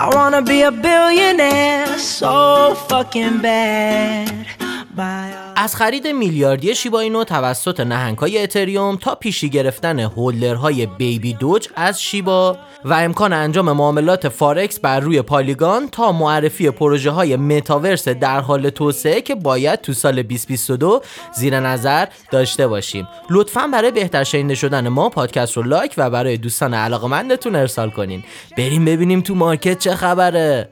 I wanna be a billionaire so fucking bad. از خرید میلیاردی Shiba توسط نهنگهای اتریوم تا پیشی گرفتن holder های Baby Doge از Shiba و امکان انجام معاملات فارکس بر روی Polygon تا معرفی پروژه های متاورس در حال توسعه که باید تو سال 2022 زیر نظر داشته باشیم. لطفا برای بهتر شنیده شدن ما پادکست رو like و برای دوستان علاقمندتون ارسال کنین. بریم ببینیم تو مارکت چه خبره.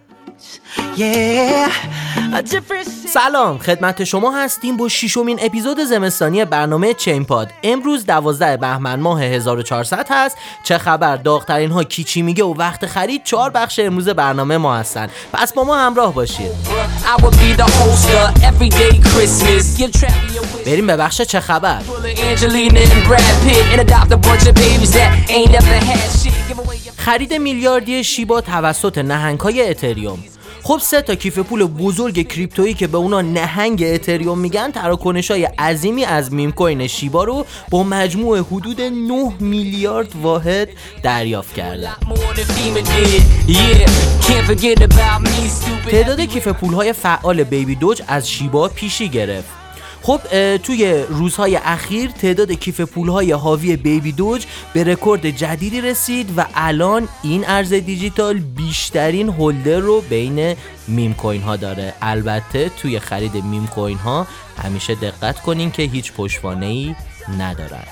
سلام خدمت شما هستیم با ششمین اپیزود زمستانی برنامه چین پاد امروز 12 بهمن ماه 1400 هست. چه خبر؟ داغترین ها کیچی میگه و وقت خرید چهار بخش امروز برنامه ما هستن. پس با ما همراه باشید. بریم به بخش چه خبر؟ خرید میلیاردی شیبا توسط نهنگهای اتریوم. خب سه تا کیف پول بزرگ کریپتویی که به اونا نهنگ اتریوم میگن تراکنش های عظیمی از میم کوین شیبا رو با مجموع حدود 9 میلیارد واحد دریافت کردن. تعداد کیف پول های فعال بیبی دوج از شیبا پیشی گرفت. خب توی روزهای اخیر تعداد کیف پولهای حاوی بیبی دوج به رکورد جدیدی رسید و الان این ارز دیجیتال بیشترین holder رو بین meme coin ها داره. البته توی خرید meme coin ها همیشه دقت کنین که هیچ پشتوانه ای ندارن.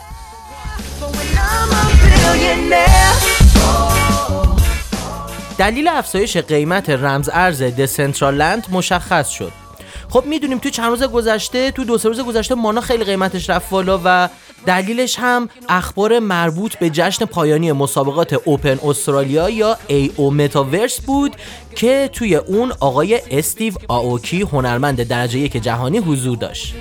دلیل افزایش قیمت رمز ارز Decentraland مشخص شد. خب می‌دونیم تو چند روز گذشته تو دو سه روز گذشته مانا خیلی قیمتش رفت بالا و دلیلش هم اخبار مربوط به جشن پایانی مسابقات Open استرالیا یا AO metaverse بود که توی اون آقای استیو آوکی هنرمند درجه یک جهانی حضور داشت.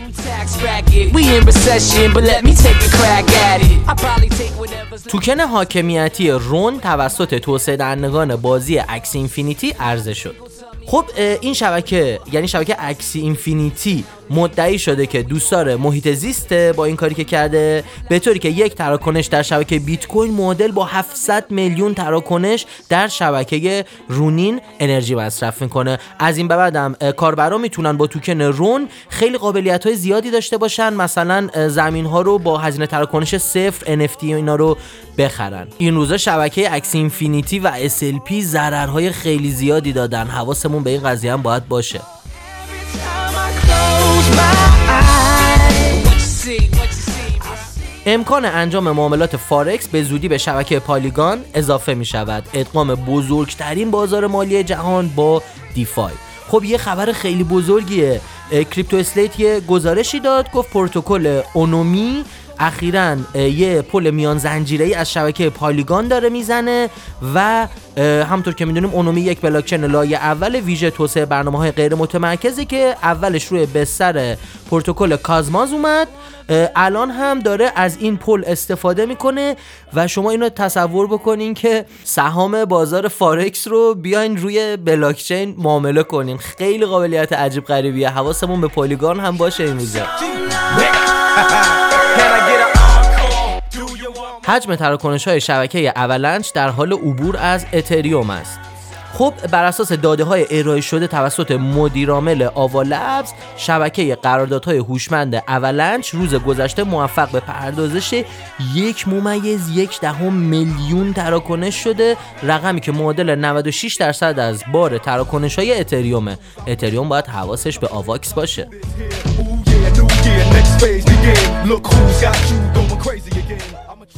توکن حاکمیتی RON توسط توسعه دهندگان بازی Axie Infinity عرضه شد. خب این شبکه یعنی شبکه Axie Infinity مدعی شده که دوستدار محیط زیسته با این کاری که کرده به طوری که یک تراکنش در شبکه بیت کوین معادل با 700 میلیون تراکنش در شبکه Ronin انرژی مصرف می‌کنه. از این به بعدم کاربرا می‌تونن با توکن RON خیلی قابلیت های زیادی داشته باشن. مثلا زمین ها رو با هزینه تراکنش صفر NFT اینا رو بخرن. این روزا شبکه Axie Infinity و SLP ضررهای خیلی زیادی دادن. حواسمون به این قضیه هم باید باشه. امکان انجام معاملات فارکس به زودی به شبکه Polygon اضافه می شود ادغام بزرگترین بازار مالی جهان با DeFi. خب یه خبر خیلی بزرگیه. CryptoSlate یه گزارشی داد گفت پروتکل Onomy اخیرا یه پل میان زنجیره از شبکه Polygon داره می‌زنه و همونطور که می‌دونیم Onomy یک بلاکچین لایه اول ویژه توسعه برنامه های غیر متمرکزی که اولش روی بستر پروتکل Cosmos اومد. الان هم داره از این پل استفاده می‌کنه و شما اینو تصور بکنین که سهام بازار فارکس رو بیاین روی بلاکچین معامله کنین. خیلی قابلیت عجیب غریبیه. حواسمون به Polygon هم باشه این روزا. حجم تراکنش های شبکه Avalanche در حال عبور از اتریوم است. خب بر اساس داده های ارائه شده توسط مدیرعامل آوا شبکه قراردادهای هوشمند اولنچ روز گذشته موفق به پردازش یک ممیز یک دهم میلیون تراکنش شده رقمی که معادل 96 درصد از بار تراکنش های اتریومه اتریوم باید حواسش به آواکس باشه.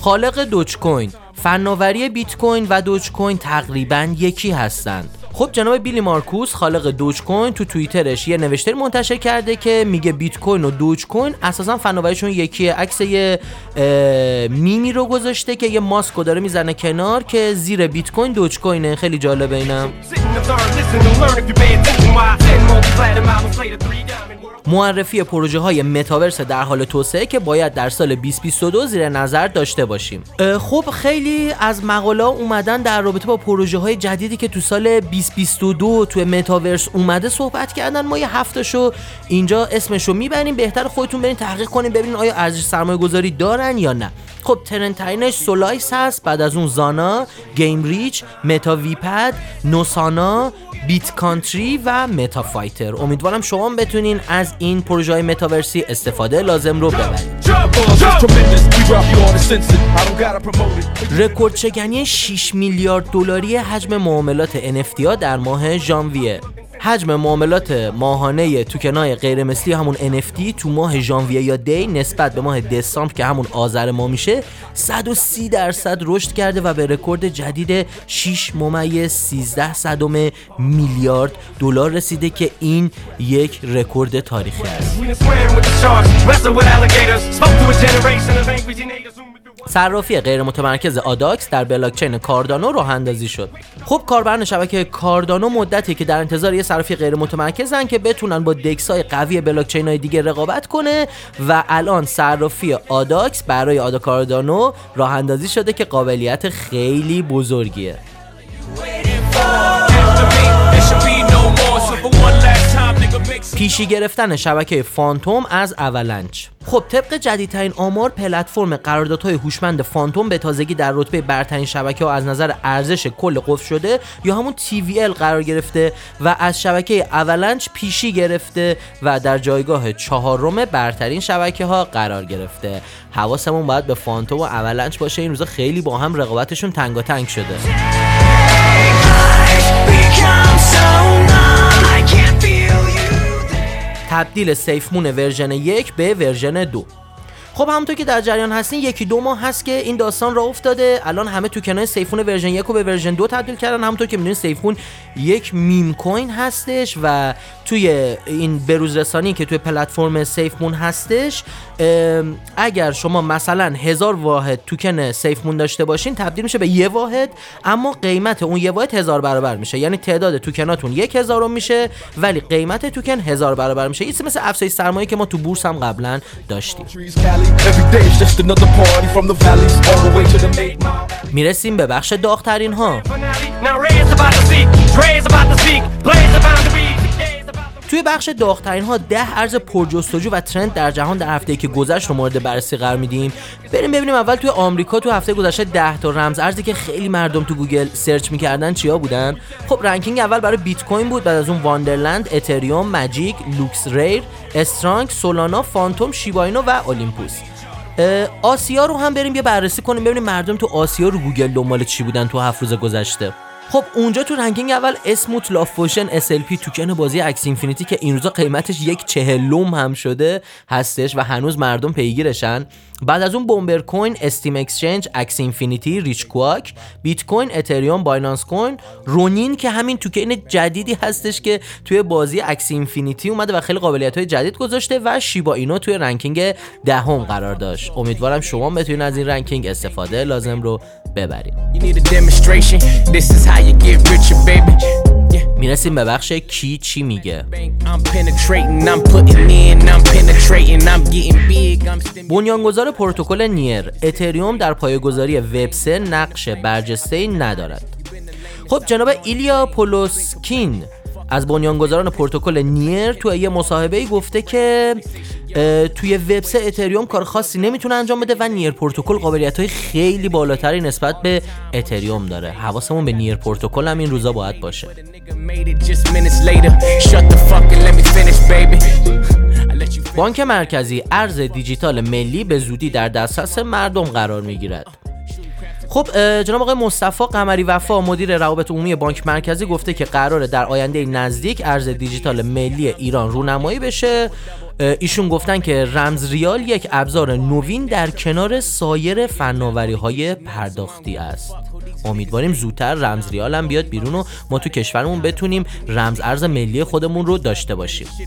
خالق دوچ کوین فناوری بیت کوین و دوچ کوین تقریبا یکی هستند. خب جناب بیلی مارکوس خالق دوج کوین تو توییترش یه نوشته منتشر کرده که میگه بیت کوین و دوج کوین اساسا فناوریشون یکیه. عکس یه میمی رو گذاشته که یه ماسکو داره می‌زنه کنار که زیر بیت کوین دوج کوینه خیلی جالبه اینم. معرفی پروژه های متاورس در حال توسعه که باید در سال 2022 زیر نظر داشته باشیم. خب خیلی از مقاله اومدن در رابطه با پروژه های جدیدی که تو سال 2022 تو متاورس اومده صحبت کردن. ما یه هفتهشو اینجا اسمشو می‌بریم. بهتر خودتون برین تحقیق کنین ببینین آیا ارزش سرمایه گذاری دارن یا نه. خب trend ترینش سولایس هست بعد از اون زانا گیم ریچ متا ویپد Nosana Bit Country و MetaFighter امیدوارم شما بتونین از این پروژه های متاورسی استفاده لازم رو ببرید. رکورد شکنی 6 میلیارد دلاری حجم معاملات NFT در ماه ژانویه. حجم معاملات ماهانه توکنای غیر مثلی همون NFT تو ماه ژانویه یا دی نسبت به ماه دسامبر که همون آذر ما میشه 130 درصد رشد کرده و به رکورد جدید 6 ممیز 13 صدم میلیارد دلار رسیده که این یک رکورد تاریخی است. صرافی غیر متمرکز ADAX در بلاکچین کاردانو راه اندازی شد. خب کاربران شبکه کاردانو مدتی که در انتظار یه صرافی غیر متمرکزن که بتونن با DEX های قوی بلاکچین های دیگه رقابت کنه و الان صرافی آداکس برای آدا کاردانو راه اندازی شده که قابلیت خیلی بزرگیه. پیشی گرفتن شبکه فانتوم از اولنچ. خب طبق جدیدترین آمار پلتفرم قراردادهای هوشمند فانتوم به تازگی در رتبه برترین شبکه ها از نظر ارزش کل قفل شده یا همون TVL قرار گرفته و از شبکه اولنچ پیشی گرفته و در جایگاه چهارم برترین شبکه ها قرار گرفته. حواسمون باید به Fantom و Avalanche باشه. این روزا خیلی با هم رقابتشون تنگاتنگ شده. تبدیل SafeMoon version یک به version دو. خب همونطور که در جریان هستین یکی دو ماه هست که این داستان راه افتاده. الان همه توکن های SafeMoon version یک رو به version دو تبدیل کردن. همونطور که می‌دونید SafeMoon یک meme coin هستش و توی این بروز رسانی که توی پلتفرم SafeMoon هستش اگر شما مثلا هزار واحد توکن سیفمون داشته باشین تبدیل میشه به یه واحد اما قیمت اون یه واحد هزار برابر میشه. یعنی تعداد توکناتون یک هزارم میشه ولی قیمت توکن هزار برابر میشه. این مثل افزایش سرمایه که ما تو بورس هم قبلا داشتیم. می‌رسیم به بخش داغترین ها توی بخش داغترین ها ده ارز پرجستجو و trend در جهان در هفته که گذشت رو مورد بررسی قرار میدیم. بریم ببینیم اول توی آمریکا تو هفته گذشته 10 تا رمز ارزی که خیلی مردم تو گوگل search می‌کردن چیا بودن؟ خب ranking اول برای بیت کوین بود بعد از اون Wonderland اتریوم Magic LooksRare Strong Solana Fantom Shiba Inu و Olympus آسیا رو هم بریم یه بررسی کنیم ببینیم مردم تو آسیا رو گوگل دنبال چی بودن تو هفت روز گذشته. خب اونجا تو ranking اول Smooth Love Potion SLP توکن بازی Axie Infinity که این روزا قیمتش یک چهلم هم شده هستش و هنوز مردم پیگیرشن. بعد از اون Bomber Coin SteamExchange Axie Infinity RichQuack بیت کوین اتریوم Binance Coin Ronin که همین توکن جدیدی هستش که توی بازی Axie Infinity اومده و خیلی قابلیت های جدید گذاشته و Shiba Inu توی ranking دهم قرار داشت. امیدوارم شما بتونید از این ranking استفاده لازم رو ببرید می‌رسیم به بخش کی چی میگه. بنیانگذار پروتکل نیر اتریوم در پایه‌گذاری وب 3 نقش برجسته ندارد. خب جناب ایلیا پولوسکین از بنیانگذاران پروتکل نیر تو یه مصاحبه گفته که توی وبس اتریوم کار خاصی نمی‌تونه انجام بده و نیر پروتکل قابلیت های خیلی بالاتری نسبت به اتریوم داره. حواسمون به نیر پروتکل هم این روزا باید باشه. بانک مرکزی ارز دیجیتال ملی به زودی در دسترس مردم قرار می‌گیرد. خب جناب آقای مصطفی قمری وفا مدیر روابط عمومی بانک مرکزی گفته که قراره در آینده نزدیک ارز دیجیتال ملی ایران رونمایی بشه. ایشون گفتن که رمز ریال یک ابزار نوین در کنار سایر فناوری های پرداختی است. امیدواریم زودتر رمز ریال هم بیاد بیرون و ما تو کشورمون بتونیم رمز ارز ملی خودمون رو داشته باشیم.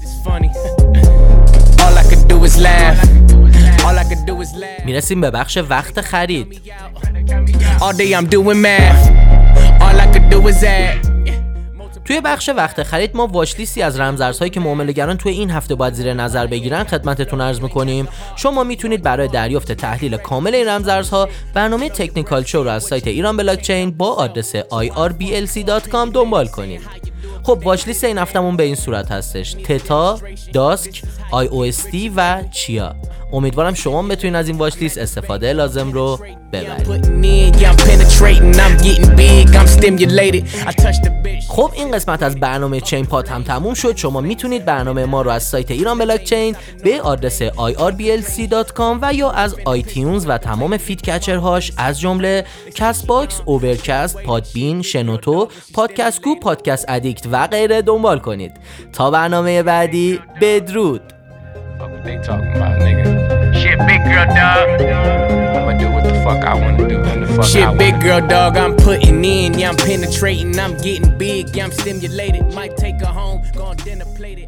می‌رسیم به بخش وقت خرید. توی بخش وقت خرید ما واچ لیستی از رمزارزهایی که معاملهگران توی این هفته باید زیر نظر بگیرن خدمتتون عرض می‌کنیم. شما می‌تونید برای دریافت تحلیل کامل این رمزارزها برنامه تکنیکال شو رو از سایت ایران بلاکچین با آدرس irblc.com دنبال کنید. خب واچ لیست این هفتمون به این صورت هستش. تتا، داسک، او و چیا. امیدوارم شما بتونین از این واچ لیست استفاده لازم رو ببرید خب این قسمت از برنامه چین پات هم تموم شد. شما می‌تونید برنامه ما رو از سایت ایران بلاک چین به آدرس irblc.com و یا از iTunes و تمام feed هاش از جمله Castbox، Overcast، Podbean، شنوتو، پادکست کو، Podcast Addict و غیره دنبال کنید. تا برنامه بعدی بدرود! Shit, big girl, dog. I'ma do what the fuck I wanna do. When the fuck Shit, big girl, dog. I'm putting in. Yeah, I'm penetrating. I'm getting big. Yeah, I'm stimulated. Might take her home. Gone dinner plated.